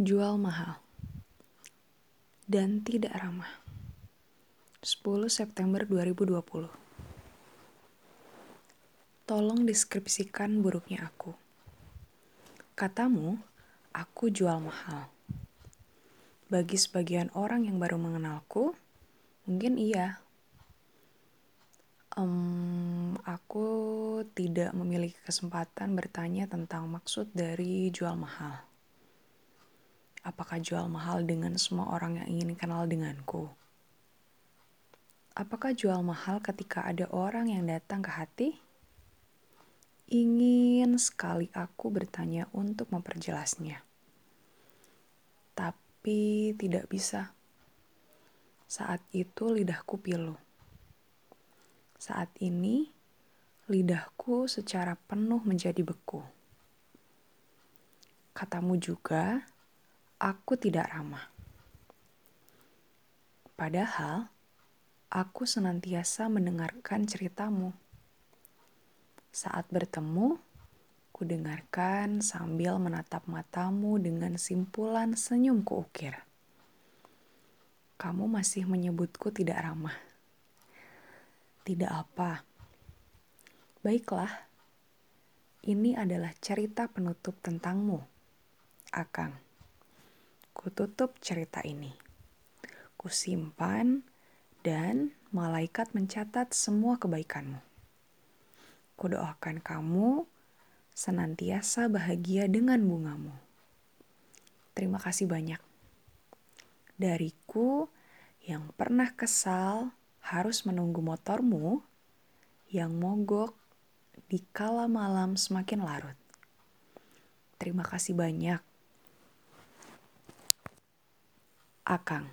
Jual mahal dan tidak ramah. 10 September 2020. Tolong deskripsikan buruknya aku. Katamu, aku jual mahal. Bagi sebagian orang yang baru mengenalku, mungkin iya. Um, aku tidak memiliki kesempatan bertanya tentang maksud dari jual mahal Apakah jual mahal dengan semua orang yang ingin kenal denganku? Apakah jual mahal ketika ada orang yang datang ke hati? Ingin sekali aku bertanya untuk memperjelasnya. Tapi tidak bisa. Saat itu lidahku pilu. Saat ini lidahku secara penuh menjadi beku. Katamu juga aku tidak ramah. Padahal, aku senantiasa mendengarkan ceritamu. Saat bertemu, ku dengarkan sambil menatap matamu dengan simpulan senyum kuukir. Kamu masih menyebutku tidak ramah. Tidak apa. Baiklah, ini adalah cerita penutup tentangmu, Akang. Kututup cerita ini. Kusimpan dan malaikat mencatat semua kebaikanmu. Kudoakan kamu senantiasa bahagia dengan bungamu. Terima kasih banyak. Dariku yang pernah kesal harus menunggu motormu yang mogok di kala malam semakin larut. Terima kasih banyak Akang